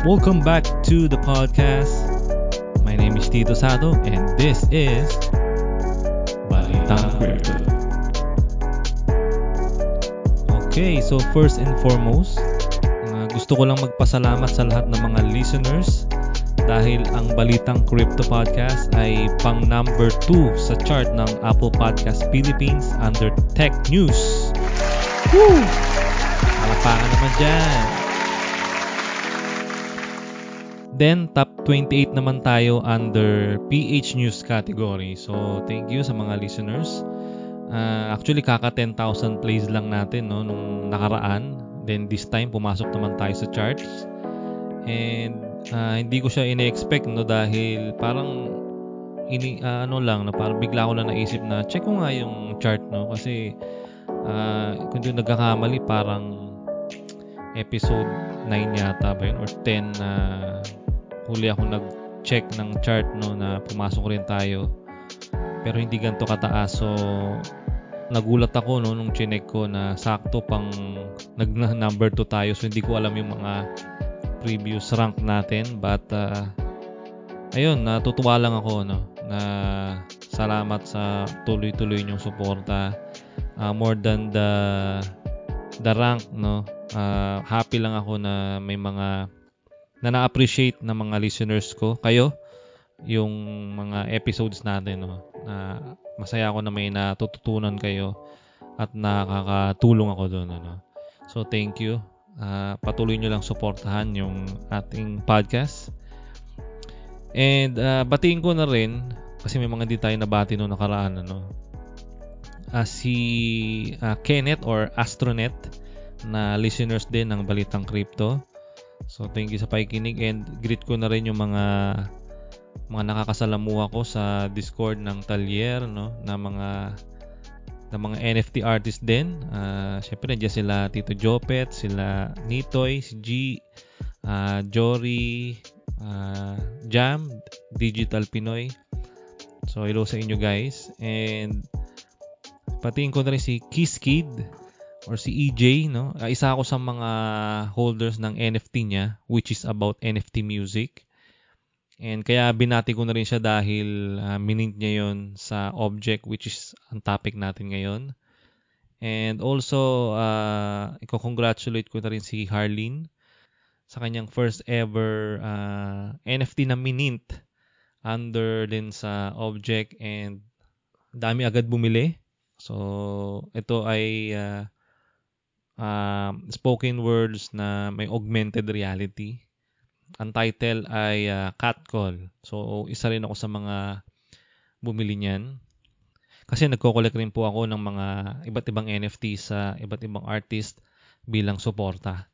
Welcome back to the podcast. My name is Tito Sado and this is Balitang Crypto. Okay, so first and foremost, uh, gusto ko lang magpasalamat sa lahat ng mga listeners dahil ang Balitang Crypto Podcast ay pang number 2 sa chart ng Apple Podcast Philippines under Tech News. Woo! Malapakan naman dyan. Then, top 28 naman tayo under PH News category. So, thank you sa mga listeners. Uh, actually, kaka 10,000 plays lang natin no, nung nakaraan. Then, this time, pumasok naman tayo sa charts. And, uh, hindi ko siya ine-expect no, dahil parang ini uh, ano lang na parang bigla ko lang naisip na check ko nga yung chart no kasi uh, kung di nagkakamali parang episode 9 yata ba yun or 10 na uh, huli ako nag-check ng chart no na pumasok rin tayo. Pero hindi ganto kataas. So nagulat ako no nung chinek ko na sakto pang nag number 2 tayo. So hindi ko alam yung mga previous rank natin. But uh, ayun natutuwa lang ako no na salamat sa tuloy-tuloy niyong suporta. Uh, more than the the rank no. Uh, happy lang ako na may mga na na-appreciate ng mga listeners ko, kayo, yung mga episodes natin, no, na masaya ako na may natututunan kayo at nakakatulong ako doon. Ano. So, thank you. Uh, patuloy nyo lang suportahan yung ating podcast. And uh, batiin ko na rin, kasi may mga di tayo nabati noong nakaraan, ano, uh, si uh, Kenneth or Astronet na listeners din ng Balitang Crypto. So thank you sa pakikinig and greet ko na rin yung mga mga nakakasalamuha ko sa Discord ng Talier no na mga na mga NFT artist din. Uh, Syempre nandiyan sila Tito Jopet, sila Nitoy, si G, uh, Jory, uh, Jam, Digital Pinoy. So hello sa inyo guys and patiin ko na rin si Kiss Kid or si EJ, no? Uh, isa ako sa mga holders ng NFT niya, which is about NFT music. And kaya binati ko na rin siya dahil uh, minint niya yon sa object which is ang topic natin ngayon. And also, uh, i-congratulate ko na rin si Harleen sa kanyang first ever uh, NFT na minint under din sa object and dami agad bumili. So, ito ay uh, uh, spoken words na may augmented reality. Ang title ay uh, Cat Call. So, isa rin ako sa mga bumili niyan. Kasi nagko-collect rin po ako ng mga iba't ibang NFT sa iba't ibang artist bilang suporta.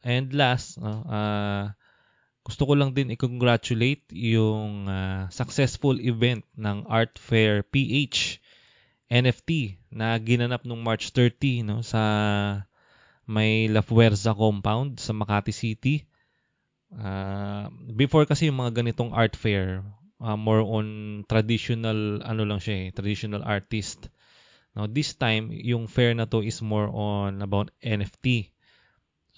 And last, uh, uh, gusto ko lang din i-congratulate yung uh, successful event ng Art Fair PH NFT na ginanap nung March 30 no sa may La Fuerza compound sa Makati City. Uh, before kasi yung mga ganitong art fair, uh, more on traditional ano lang siya eh, traditional artist. Now this time yung fair na to is more on about NFT.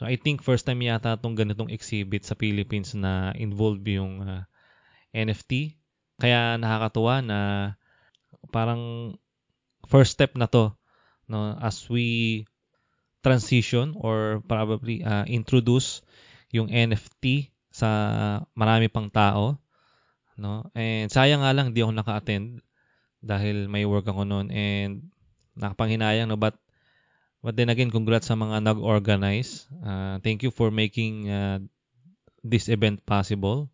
So I think first time yata tong ganitong exhibit sa Philippines na involved yung uh, NFT. Kaya nakakatuwa na parang first step na to no as we transition or probably uh, introduce yung NFT sa marami pang tao no? And sayang nga lang hindi ako naka-attend dahil may work ako noon and nakapanghinayang no? But but then again congrats sa mga nag-organize. Uh, thank you for making uh, this event possible.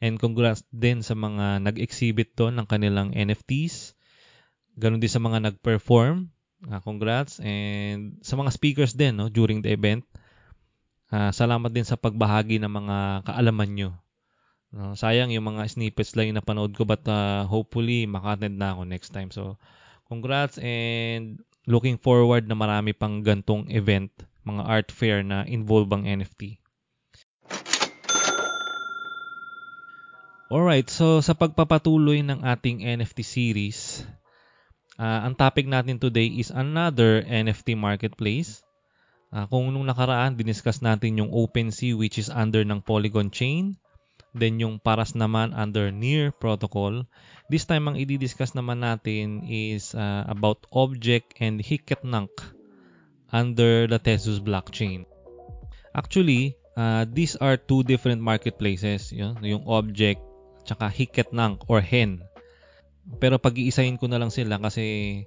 And congrats din sa mga nag-exhibit to ng kanilang NFTs ganun din sa mga nag-perform Uh, congrats and sa mga speakers din no during the event. Uh, salamat din sa pagbahagi ng mga kaalaman nyo. No, sayang yung mga snippets lang yung napanood ko but uh, hopefully maka-attend na ako next time. So congrats and looking forward na marami pang gantong event, mga art fair na involve ang NFT. Alright, so sa pagpapatuloy ng ating NFT series, Uh, ang topic natin today is another NFT marketplace. Uh, kung nung nakaraan, diniscuss natin yung OpenSea which is under ng Polygon chain. Then yung Paras naman under Near protocol. This time, ang i-discuss naman natin is uh, about Object and Hiketnunk under the Tesos blockchain. Actually, uh, these are two different marketplaces. Yun, yung Object tsaka Hiketnunk or Hen. Pero pag-iisahin ko na lang sila kasi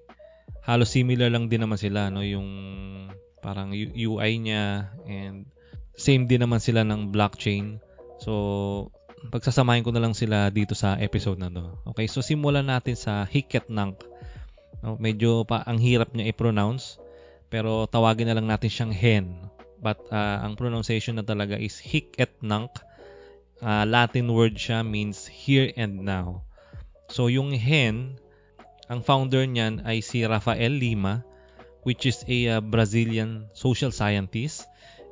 halos similar lang din naman sila no yung parang UI niya and same din naman sila ng blockchain. So pagsasamahin ko na lang sila dito sa episode na to. Okay, so simulan natin sa Hiketnunk. No, medyo pa ang hirap niya i-pronounce pero tawagin na lang natin siyang hen. But uh, ang pronunciation na talaga is Hiketnunk. Uh, Latin word siya means here and now. So yung hen, ang founder niyan ay si Rafael Lima which is a uh, Brazilian social scientist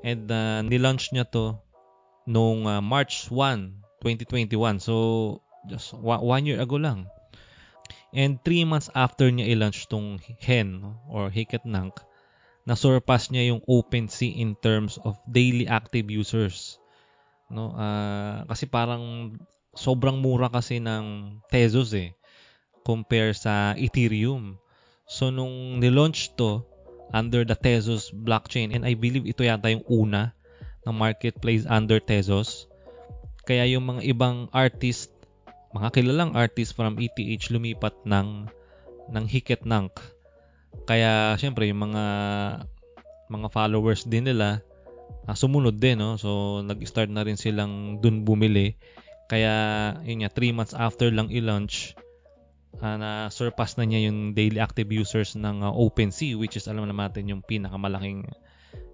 and uh, nilaunch niya to noong uh, March 1, 2021. So just one year ago lang. And 3 months after niya i-launch tong hen or Hiketnunk, na-surpass niya yung OpenSea in terms of daily active users. No, uh, kasi parang sobrang mura kasi ng Tezos eh compare sa Ethereum. So nung nilaunch to under the Tezos blockchain and I believe ito yata yung una ng marketplace under Tezos. Kaya yung mga ibang artist, mga kilalang artist from ETH lumipat ng ng Hiketnunk. Kaya syempre yung mga mga followers din nila uh, sumunod din no. So nag-start na rin silang dun bumili kaya, yun nga, 3 months after lang i-launch, uh, na surpass na niya yung daily active users ng uh, OpenSea which is alam naman natin yung pinakamalaking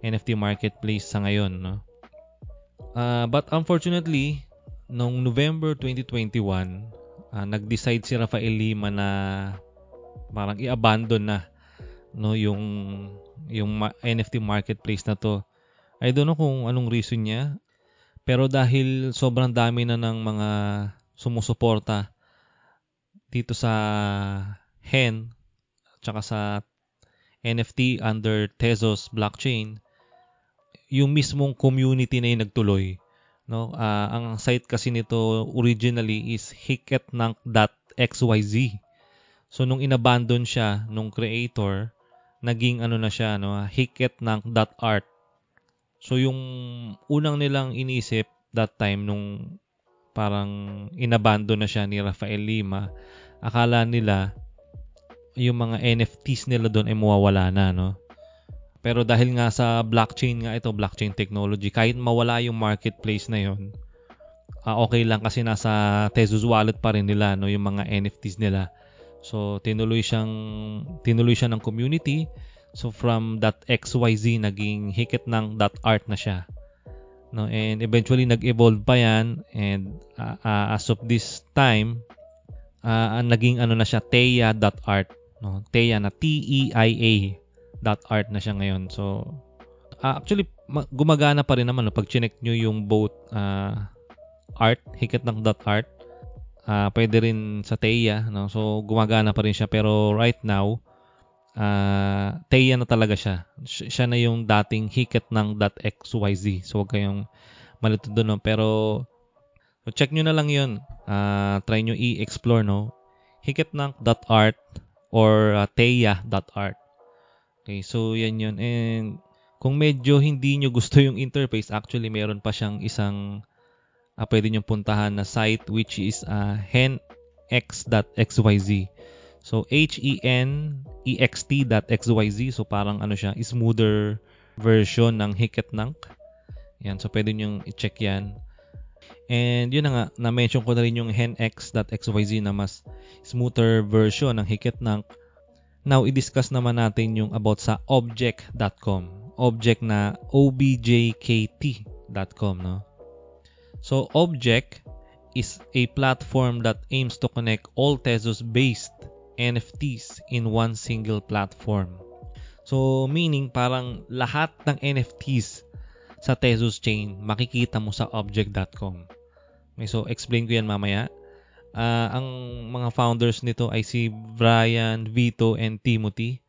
NFT marketplace sa ngayon. No? Uh, but unfortunately, noong November 2021, uh, nag-decide si Rafael Lima na parang i-abandon na no yung yung ma- NFT marketplace na to. I don't know kung anong reason niya. Pero dahil sobrang dami na ng mga sumusuporta dito sa HEN tsaka sa NFT under Tezos blockchain, yung mismong community na yung nagtuloy. No? Uh, ang site kasi nito originally is hiketnunk.xyz. So nung inabandon siya nung creator, naging ano na siya, no? hiketnunk.art. So yung unang nilang inisip that time nung parang inabando na siya ni Rafael Lima, akala nila yung mga NFTs nila doon ay mawawala na, no? Pero dahil nga sa blockchain nga ito, blockchain technology, kahit mawala yung marketplace na yon, uh, okay lang kasi nasa Tezos wallet pa rin nila no yung mga NFTs nila. So tinuloy siyang tinuloy siya ng community So from .xyz naging hikit ng .art na siya. No, and eventually nag-evolve pa 'yan and uh, uh, as of this time uh, naging ano na siya teya.art, no. Teya na T E I A .art na siya ngayon. So uh, actually gumagana pa rin naman no, pag chinek nyo yung both uh, art, hikit ng .art. Uh, pwede rin sa Teya, no. So gumagana pa rin siya pero right now uh, ah, Teya na talaga siya. Siya na yung dating hiket ng .xyz. So, huwag kayong malito doon. No? Pero, so check nyo na lang yun. Uh, try nyo i-explore, no? Hiket ng .art or uh, teya.art. Okay, so yan yun. And kung medyo hindi nyo gusto yung interface, actually meron pa siyang isang uh, pwede nyo puntahan na site which is uh, henx.xyz. So, H-E-N-E-X-T.xyz. So, parang ano siya, smoother version ng Hiketnunk. Yan. So, pwede nyo i-check yan. And yun na nga, na-mention ko na rin yung henx.xyz na mas smoother version ng Hiketnunk. Now, i-discuss naman natin yung about sa object.com. Object na objkt.com, no? So, object is a platform that aims to connect all Tezos-based NFTs in one single platform. So, meaning parang lahat ng NFTs sa Tezos chain makikita mo sa object.com. Okay, so, explain ko yan mamaya. Uh, ang mga founders nito ay si Brian, Vito, and Timothy.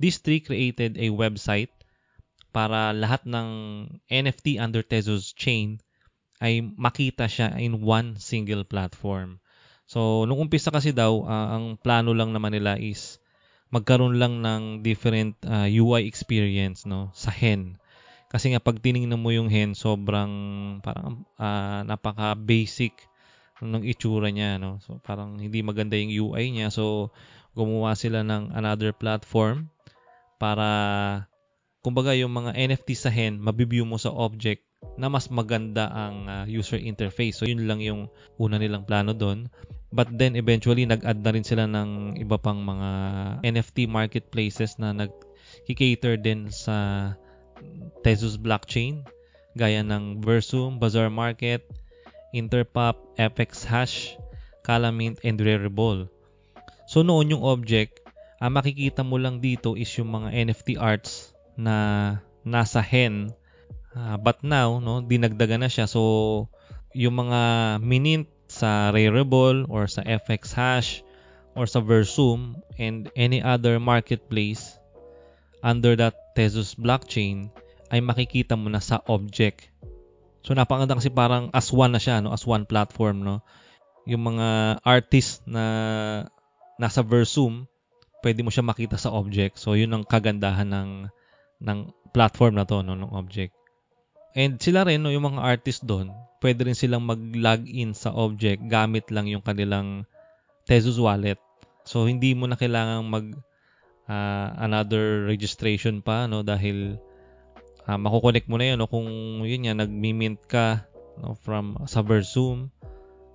These three created a website para lahat ng NFT under Tezos chain ay makita siya in one single platform. So, nung umpisa kasi daw, uh, ang plano lang naman nila is magkaroon lang ng different uh, ah, UI experience no sa hen. Kasi nga pag tiningnan mo yung hen, sobrang parang uh, napaka-basic ng itsura niya no. So parang hindi maganda yung UI niya. So gumawa sila ng another platform para kumbaga yung mga NFT sa hen, mabibigyo mo sa object na mas maganda ang uh, user interface. So yun lang yung una nilang plano doon. But then eventually nag-add na rin sila ng iba pang mga NFT marketplaces na nag-cater din sa Tezos blockchain gaya ng Versum, Bazaar Market, Interpop, FX Hash, Calamint, and Rarible. So noon yung object, ang makikita mo lang dito is yung mga NFT arts na nasa hen. Uh, but now, no, dinagdagan na siya. So yung mga minint sa Rarible or sa FX Hash or sa Versum and any other marketplace under that Tezos blockchain ay makikita mo na sa object. So napakaganda kasi parang as one na siya, no? as one platform. No? Yung mga artist na nasa Versum, pwede mo siya makita sa object. So yun ang kagandahan ng ng platform na to, no, ng object. And sila rin, no, yung mga artist doon, pwede rin silang mag-login sa object gamit lang yung kanilang Tezos wallet. So hindi mo na kailangang mag uh, another registration pa no dahil uh, makukonect mo na yun no kung yun nga nagmi-mint ka no from sa Versum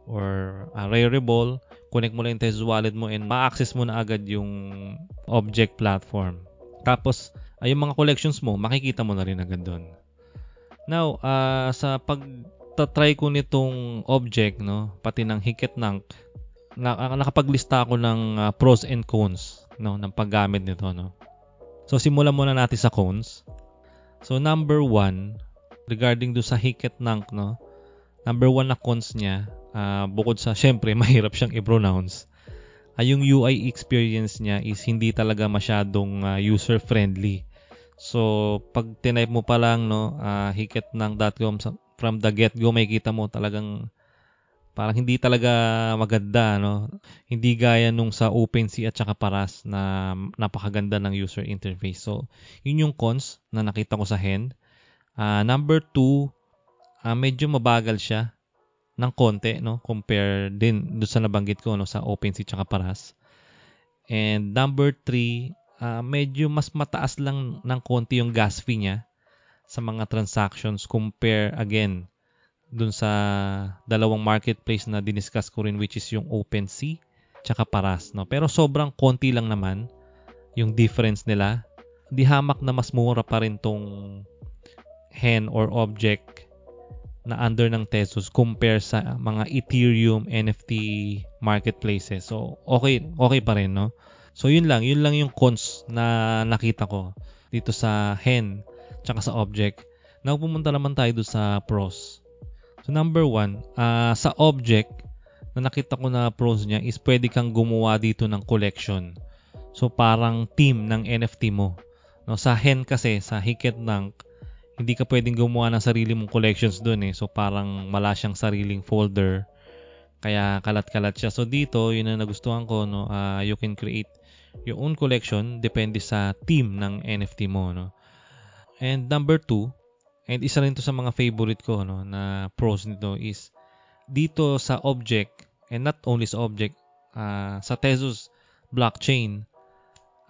or uh, Rarible connect mo lang yung Tezos wallet mo and ma-access mo na agad yung object platform tapos ay yung mga collections mo makikita mo na rin agad doon now uh, sa pag try ko nitong object no pati ng Hiket Nank na, nakapaglista ako ng uh, pros and cons no ng paggamit nito no. So simulan muna natin sa cons. So number one, regarding do sa Hiket Nank no. Number one na cons niya, uh, bukod sa syempre mahirap siyang i-pronounce. Uh, yung UI experience niya is hindi talaga masyadong uh, user friendly. So pag tinype mo pa lang no, uh, hiketnang.com from the get go makikita mo talagang parang hindi talaga maganda no? Hindi gaya nung sa OpenSea at saka Paras na napakaganda ng user interface. So yun yung cons na nakita ko sa Hen uh, number 2 uh, medyo mabagal siya ng konti no? Compare din do sa nabanggit ko no? Sa OpenSea at saka Paras. And number 3 uh, medyo mas mataas lang ng konti yung gas fee niya sa mga transactions compare again dun sa dalawang marketplace na diniscuss ko rin which is yung OpenSea tsaka Paras. No? Pero sobrang konti lang naman yung difference nila. Di hamak na mas mura pa rin tong hen or object na under ng Tesos compare sa mga Ethereum NFT marketplaces. So, okay, okay pa rin, no? So, yun lang. Yun lang yung cons na nakita ko dito sa hen tsaka sa object. Now, pumunta naman tayo do sa pros. So number one, uh, sa object na nakita ko na pros niya is pwede kang gumawa dito ng collection. So parang team ng NFT mo. No, sa hen kasi, sa Hiket Nank, hindi ka pwedeng gumawa ng sarili mong collections doon eh. So parang wala siyang sariling folder. Kaya kalat-kalat siya. So dito, yun ang nagustuhan ko, no, uh, you can create your own collection depende sa team ng NFT mo, no. And number two, And isa rin to sa mga favorite ko no, na pros nito is dito sa object and not only sa object uh, sa Tezos blockchain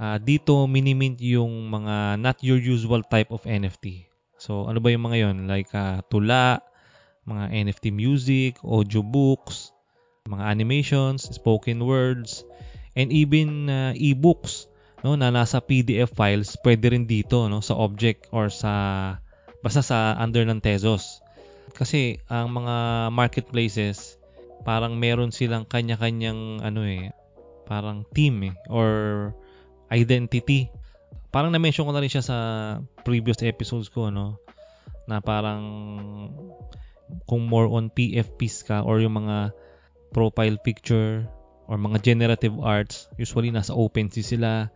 uh, dito minimint yung mga not your usual type of NFT. So ano ba yung mga yon like uh, tula, mga NFT music, audio books, mga animations, spoken words, and even uh, e-books no na nasa PDF files pwede rin dito no sa object or sa Basta sa under ng Tezos. Kasi ang mga marketplaces, parang meron silang kanya-kanyang ano eh, parang team eh, or identity. Parang na-mention ko na rin siya sa previous episodes ko, no? Na parang kung more on PFPs ka or yung mga profile picture or mga generative arts, usually nasa OpenSea sila.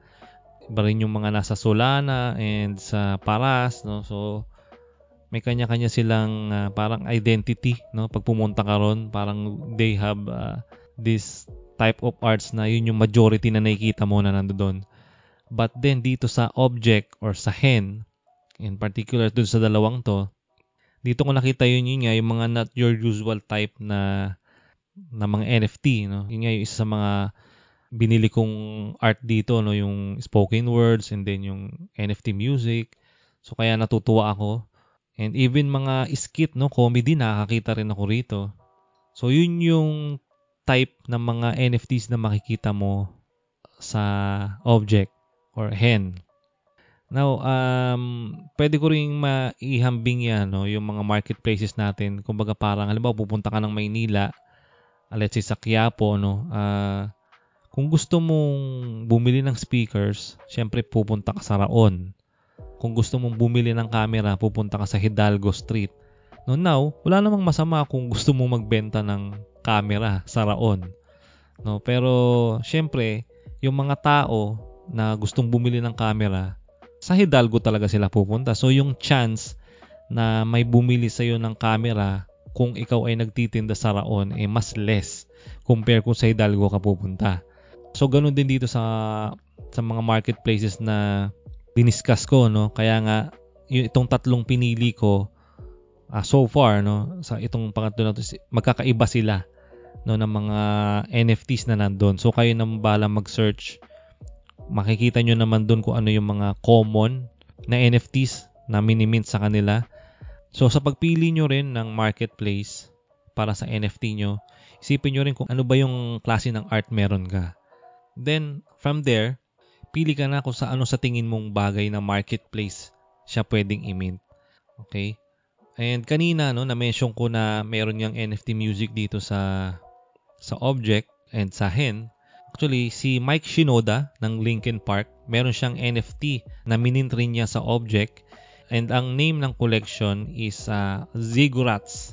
iba rin yung mga nasa Solana and sa Paras, no? So, may kanya-kanya silang uh, parang identity, no? Pag pumunta ka ron, parang they have uh, this type of arts na yun yung majority na nakikita mo na nandoon. But then dito sa object or sa hen, in particular dun sa dalawang to, dito ko nakita yun yun nga, yung mga not your usual type na na mga NFT, no? Yun nga yung isa sa mga binili kong art dito, no? Yung spoken words and then yung NFT music. So, kaya natutuwa ako. And even mga skit, no? Comedy, nakakita rin ako rito. So, yun yung type ng mga NFTs na makikita mo sa object or hen. Now, um, pwede ko ring maihambing yan, no? yung mga marketplaces natin. Kumbaga parang, halimbawa, pupunta ka ng Maynila, uh, let's say sa Quiapo, no? Uh, kung gusto mong bumili ng speakers, syempre pupunta ka sa Raon. Kung gusto mong bumili ng camera, pupunta ka sa Hidalgo Street. No, now, wala namang masama kung gusto mong magbenta ng camera sa Raon. No, pero syempre, yung mga tao na gustong bumili ng camera, sa Hidalgo talaga sila pupunta. So yung chance na may bumili sa iyo ng camera kung ikaw ay nagtitinda sa Raon eh mas less compare kung sa Hidalgo ka pupunta. So ganun din dito sa sa mga marketplaces na diniscuss ko no. Kaya nga yung itong tatlong pinili ko uh, so far no sa itong pangatlo na to magkakaiba sila no ng mga NFTs na nandoon. So kayo na bala mag-search makikita nyo naman doon kung ano yung mga common na NFTs na minimint sa kanila. So sa pagpili nyo rin ng marketplace para sa NFT nyo, isipin nyo rin kung ano ba yung klase ng art meron ka. Then from there, pili ka na kung sa ano sa tingin mong bagay na marketplace siya pwedeng i-mint. Okay? And kanina no na-mention ko na meron yung NFT music dito sa sa object and sa hen Actually, si Mike Shinoda ng Linkin Park, meron siyang NFT na minint rin niya sa object. And ang name ng collection is uh, Ziggurats.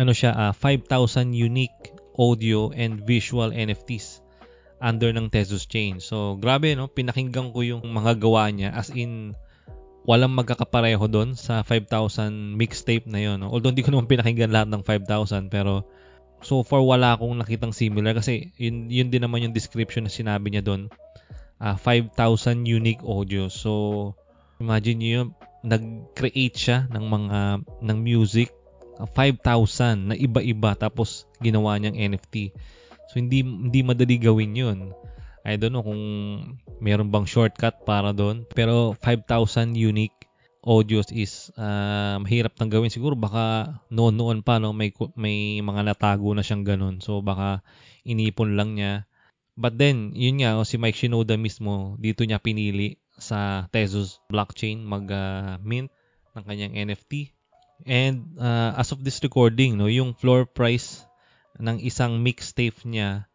Ano siya, uh, 5,000 unique audio and visual NFTs under ng Tezos Chain. So, grabe, no? Pinakinggan ko yung mga gawa niya as in walang magkakapareho doon sa 5,000 mixtape na yon. No? Although hindi ko naman pinakinggan lahat ng 5,000 pero so far wala akong nakitang similar kasi yun, yun din naman yung description na sinabi niya doon. Uh, ah, 5,000 unique audio. So, imagine niyo nag-create siya ng mga ng music. Uh, ah, 5,000 na iba-iba tapos ginawa niyang NFT. So hindi hindi madali gawin 'yun. I don't know kung meron bang shortcut para doon, pero 5,000 unique audios is uh, mahirap nang gawin. Siguro baka noon-noon pa no may may mga natago na siyang ganun. So baka inipon lang niya. But then yun nga oh, si Mike Shinoda mismo dito niya pinili sa Tezos blockchain mag uh, mint ng kanyang NFT and uh, as of this recording no yung floor price ng isang mixtape niya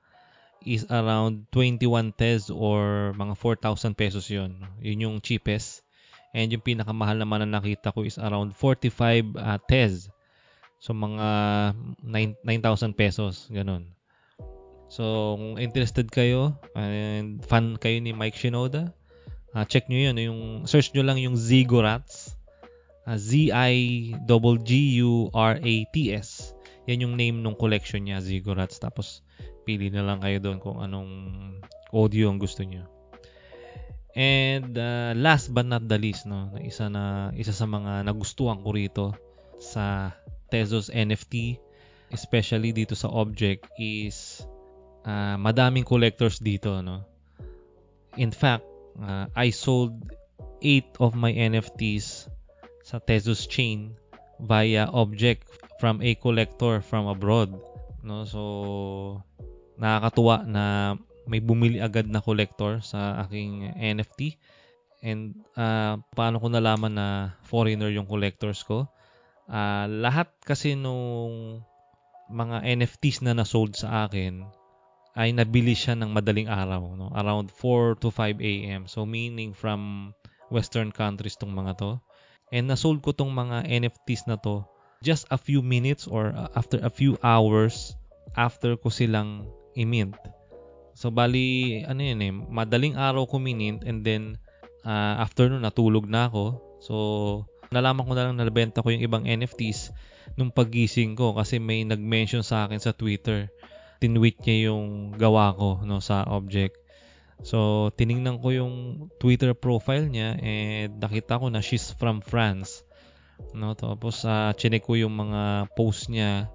is around 21 Tez or mga 4,000 pesos yon yun yung cheapest And yung pinakamahal naman na nakita ko is around 45 uh, TES. So mga 9,000 pesos, ganun. So kung interested kayo and fan kayo ni Mike Shinoda, uh, check nyo yun. Yung, search nyo lang yung Zigurats. Uh, Z-I-G-G-U-R-A-T-S. Yan yung name ng collection niya, Zigurats. Tapos pili na lang kayo doon kung anong audio ang gusto niyo. And uh, last but not the least, no, isa na isa sa mga nagustuhan ko rito sa Tezos NFT, especially dito sa object is uh, madaming collectors dito, no. In fact, uh, I sold 8 of my NFTs sa Tezos chain via object from a collector from abroad, no. So nakakatuwa na may bumili agad na collector sa aking NFT. And uh, paano ko nalaman na foreigner yung collectors ko? Uh, lahat kasi nung mga NFTs na nasold sa akin ay nabili siya ng madaling araw, no? around 4 to 5 a.m. So meaning from western countries tong mga to. And nasold ko tong mga NFTs na to just a few minutes or after a few hours after ko silang i-mint. So bali ano yun eh, madaling araw ko minint and then uh, afternoon natulog na ako. So nalaman ko na lang nabenta ko yung ibang NFTs nung paggising ko kasi may nag-mention sa akin sa Twitter. Tinweet niya yung gawa ko no sa object. So tiningnan ko yung Twitter profile niya and nakita ko na she's from France. No, tapos uh, chinek ko yung mga post niya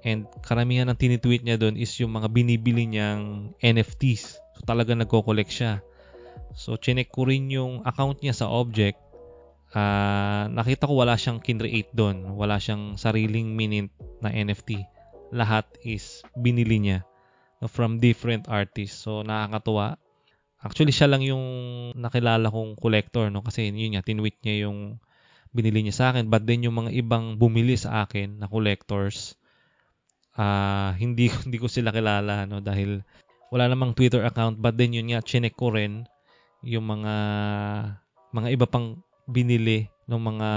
and karamihan ng tinitweet niya doon is yung mga binibili niyang NFTs. So talaga nagko-collect siya. So chinek ko rin yung account niya sa object. Uh, nakita ko wala siyang kinreate doon. Wala siyang sariling minint na NFT. Lahat is binili niya from different artists. So nakakatuwa. Actually siya lang yung nakilala kong collector no? Kasi yun nga tinweet niya yung binili niya sa akin. But then yung mga ibang bumili sa akin na collectors uh, hindi hindi ko sila kilala no? Dahil wala namang Twitter account. But then yun nga chinek ko rin yung mga mga iba pang binili ng mga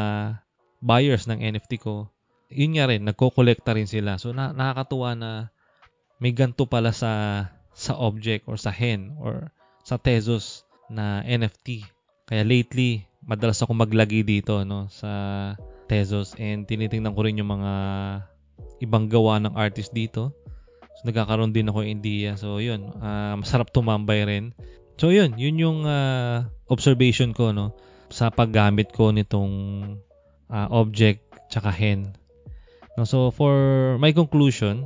buyers ng NFT ko yun nga rin nagko-collecta rin sila so na, nakakatuwa na may ganto pala sa sa object or sa hen or sa Tezos na NFT kaya lately madalas ako maglagi dito no sa Tezos and tinitingnan ko rin yung mga ibang gawa ng artist dito. So nagkakaroon din ako idea. So yun, uh, masarap tumambay rin. So yun, yun yung uh, observation ko no sa paggamit ko nitong uh, object tsaka hen. No, so for my conclusion,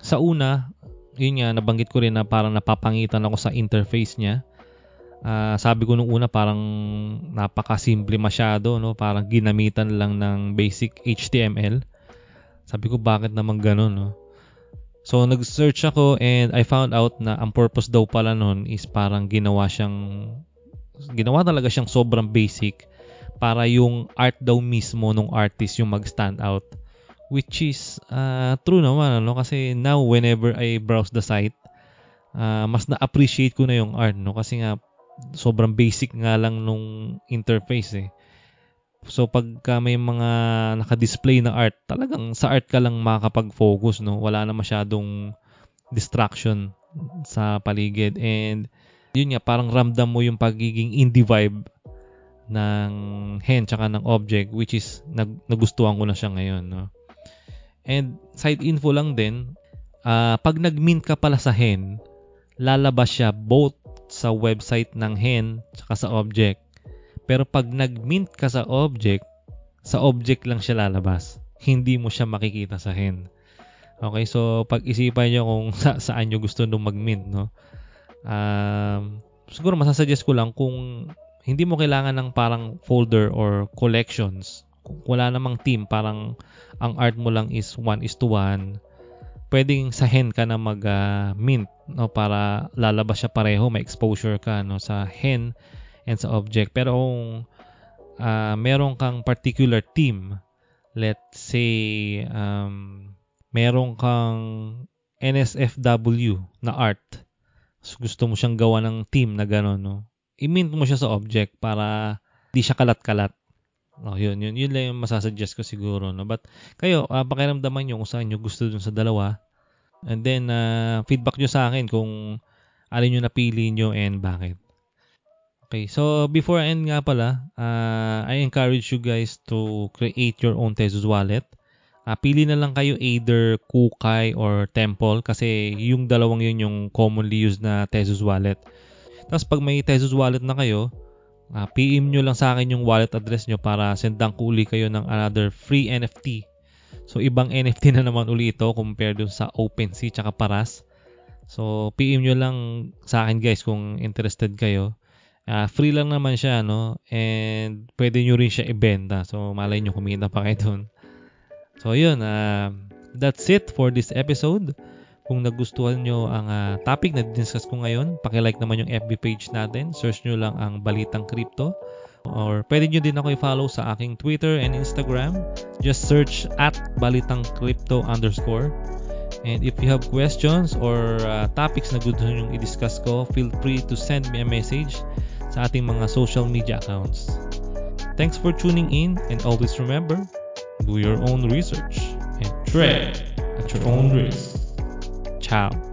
sa una, yun nga nabanggit ko rin na parang napapangitan ako sa interface niya. Uh, sabi ko nung una parang napakasimple masyado no? Parang ginamitan lang ng basic HTML sabi ko bakit naman ganun no? So nag-search ako and I found out na ang purpose daw pala nun is parang ginawa siyang ginawa talaga siyang sobrang basic para yung art daw mismo nung artist yung mag-stand out which is uh, true naman ano kasi now whenever I browse the site uh, mas na-appreciate ko na yung art no kasi nga sobrang basic nga lang nung interface eh. So pagka may mga naka-display na art, talagang sa art ka lang makakapag-focus, no? Wala na masyadong distraction sa paligid and yun nga parang ramdam mo yung pagiging indie vibe ng hen tsaka ng object which is nag nagustuhan ko na siya ngayon, no? And side info lang din, uh, pag nag-mint ka pala sa hen, lalabas siya both sa website ng hen tsaka sa object. Pero pag nag-mint ka sa object, sa object lang siya lalabas. Hindi mo siya makikita sa hen. Okay, so pag-isipan nyo kung sa saan nyo gusto nung mag-mint, no? Um, siguro masasuggest ko lang kung hindi mo kailangan ng parang folder or collections. Kung wala namang team, parang ang art mo lang is 1 is to 1 pwedeng sa hen ka na mag uh, mint no para lalabas siya pareho may exposure ka no sa hen and sa object. Pero kung uh, meron kang particular team let's say um, meron kang NSFW na art so gusto mo siyang gawa ng team na gano'n no i-mint mo siya sa object para di siya kalat-kalat Oh, yun, yun, yun lang yung masasuggest ko siguro, no? But, kayo, uh, pakiramdaman nyo kung saan nyo gusto dun sa dalawa. And then, uh, feedback nyo sa akin kung alin yung napili nyo and bakit. Okay, so before I end nga pala, uh, I encourage you guys to create your own Tesos wallet. Uh, pili na lang kayo either Kukai or Temple kasi yung dalawang yun yung commonly used na Tesos wallet. Tapos pag may Tesos wallet na kayo, uh, PM nyo lang sa akin yung wallet address nyo para sendan ko uli kayo ng another free NFT So, ibang NFT na naman uli ito compare dun sa OpenSea tsaka Paras. So, PM nyo lang sa akin guys kung interested kayo. Uh, free lang naman siya, no? And pwede nyo rin siya ibenta. So, malay nyo kumita pa kayo dun. So, yun. Uh, that's it for this episode. Kung nagustuhan nyo ang uh, topic na discuss ko ngayon, pakilike naman yung FB page natin. Search nyo lang ang Balitang Crypto. Or pwede nyo din ako i-follow sa aking Twitter and Instagram. Just search at balitang crypto underscore. And if you have questions or uh, topics na gusto nyo i-discuss ko, feel free to send me a message sa ating mga social media accounts. Thanks for tuning in and always remember, do your own research and trade at your own risk. Ciao.